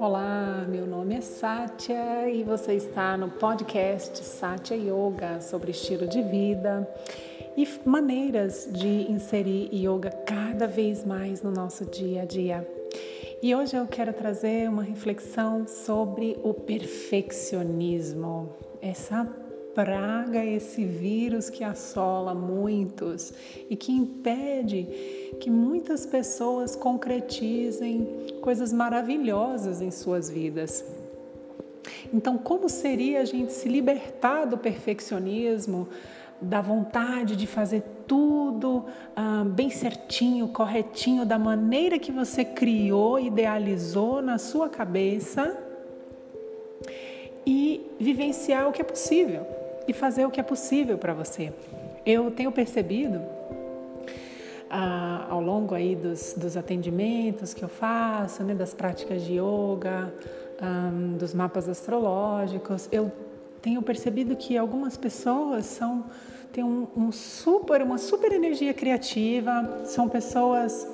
Olá, meu nome é Sátia e você está no podcast Sátia Yoga sobre estilo de vida e maneiras de inserir yoga cada vez mais no nosso dia a dia. E hoje eu quero trazer uma reflexão sobre o perfeccionismo, essa praga, esse vírus que assola muitos e que impede que muitas pessoas concretizem coisas maravilhosas em suas vidas. Então, como seria a gente se libertar do perfeccionismo, da vontade de fazer tudo ah, bem certinho, corretinho, da maneira que você criou, idealizou na sua cabeça e vivenciar o que é possível? E fazer o que é possível para você. Eu tenho percebido ah, ao longo aí dos, dos, atendimentos que eu faço, né, das práticas de yoga, dos mapas astrológicos, eu tenho percebido que algumas pessoas são têm um, um super, uma super energia criativa, são pessoas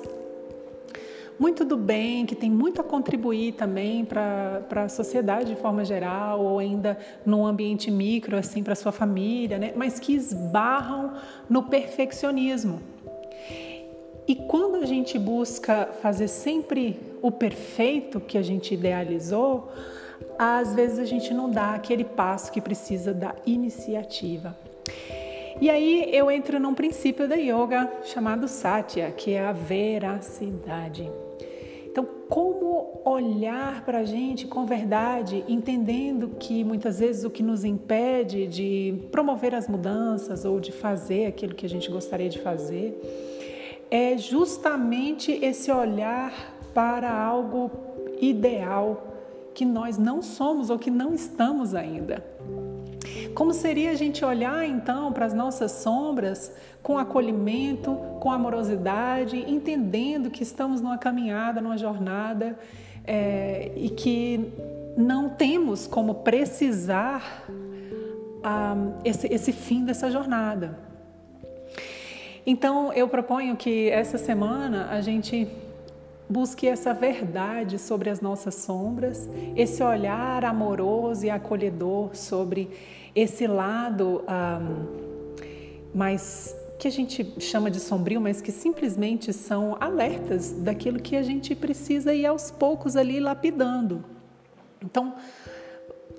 muito do bem, que tem muito a contribuir também para a sociedade de forma geral, ou ainda num ambiente micro, assim, para sua família, né? mas que esbarram no perfeccionismo. E quando a gente busca fazer sempre o perfeito que a gente idealizou, às vezes a gente não dá aquele passo que precisa da iniciativa. E aí eu entro num princípio da yoga chamado Satya, que é a veracidade. Então, como olhar para a gente com verdade, entendendo que muitas vezes o que nos impede de promover as mudanças ou de fazer aquilo que a gente gostaria de fazer é justamente esse olhar para algo ideal que nós não somos ou que não estamos ainda. Como seria a gente olhar então para as nossas sombras com acolhimento, com amorosidade, entendendo que estamos numa caminhada, numa jornada é, e que não temos como precisar ah, esse, esse fim dessa jornada. Então eu proponho que essa semana a gente busque essa verdade sobre as nossas sombras, esse olhar amoroso e acolhedor sobre esse lado um, mais que a gente chama de sombrio, mas que simplesmente são alertas daquilo que a gente precisa ir aos poucos ali lapidando. Então,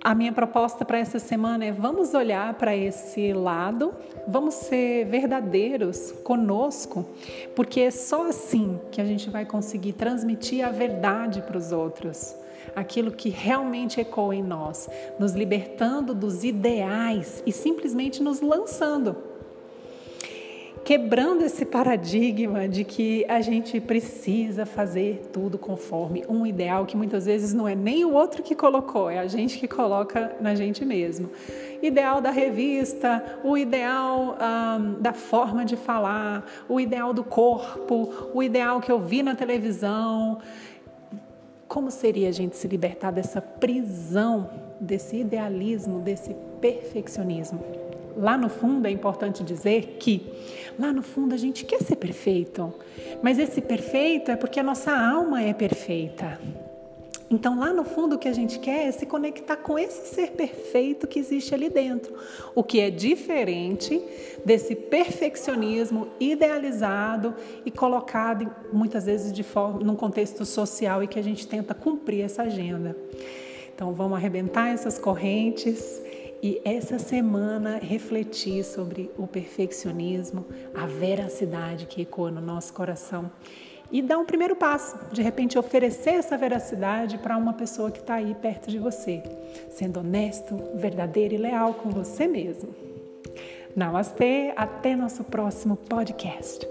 a minha proposta para essa semana é vamos olhar para esse lado, vamos ser verdadeiros conosco, porque é só assim que a gente vai conseguir transmitir a verdade para os outros, aquilo que realmente ecoa em nós, nos libertando dos ideais e simplesmente nos lançando quebrando esse paradigma de que a gente precisa fazer tudo conforme um ideal que muitas vezes não é nem o outro que colocou, é a gente que coloca na gente mesmo. Ideal da revista, o ideal um, da forma de falar, o ideal do corpo, o ideal que eu vi na televisão. Como seria a gente se libertar dessa prisão, desse idealismo, desse perfeccionismo? Lá no fundo é importante dizer que lá no fundo a gente quer ser perfeito, mas esse perfeito é porque a nossa alma é perfeita. Então, lá no fundo, o que a gente quer é se conectar com esse ser perfeito que existe ali dentro, o que é diferente desse perfeccionismo idealizado e colocado muitas vezes de forma num contexto social e que a gente tenta cumprir essa agenda. Então, vamos arrebentar essas correntes e essa semana refletir sobre o perfeccionismo, a veracidade que ecoa no nosso coração e dar um primeiro passo, de repente oferecer essa veracidade para uma pessoa que está aí perto de você, sendo honesto, verdadeiro e leal com você mesmo. Namastê, até nosso próximo podcast.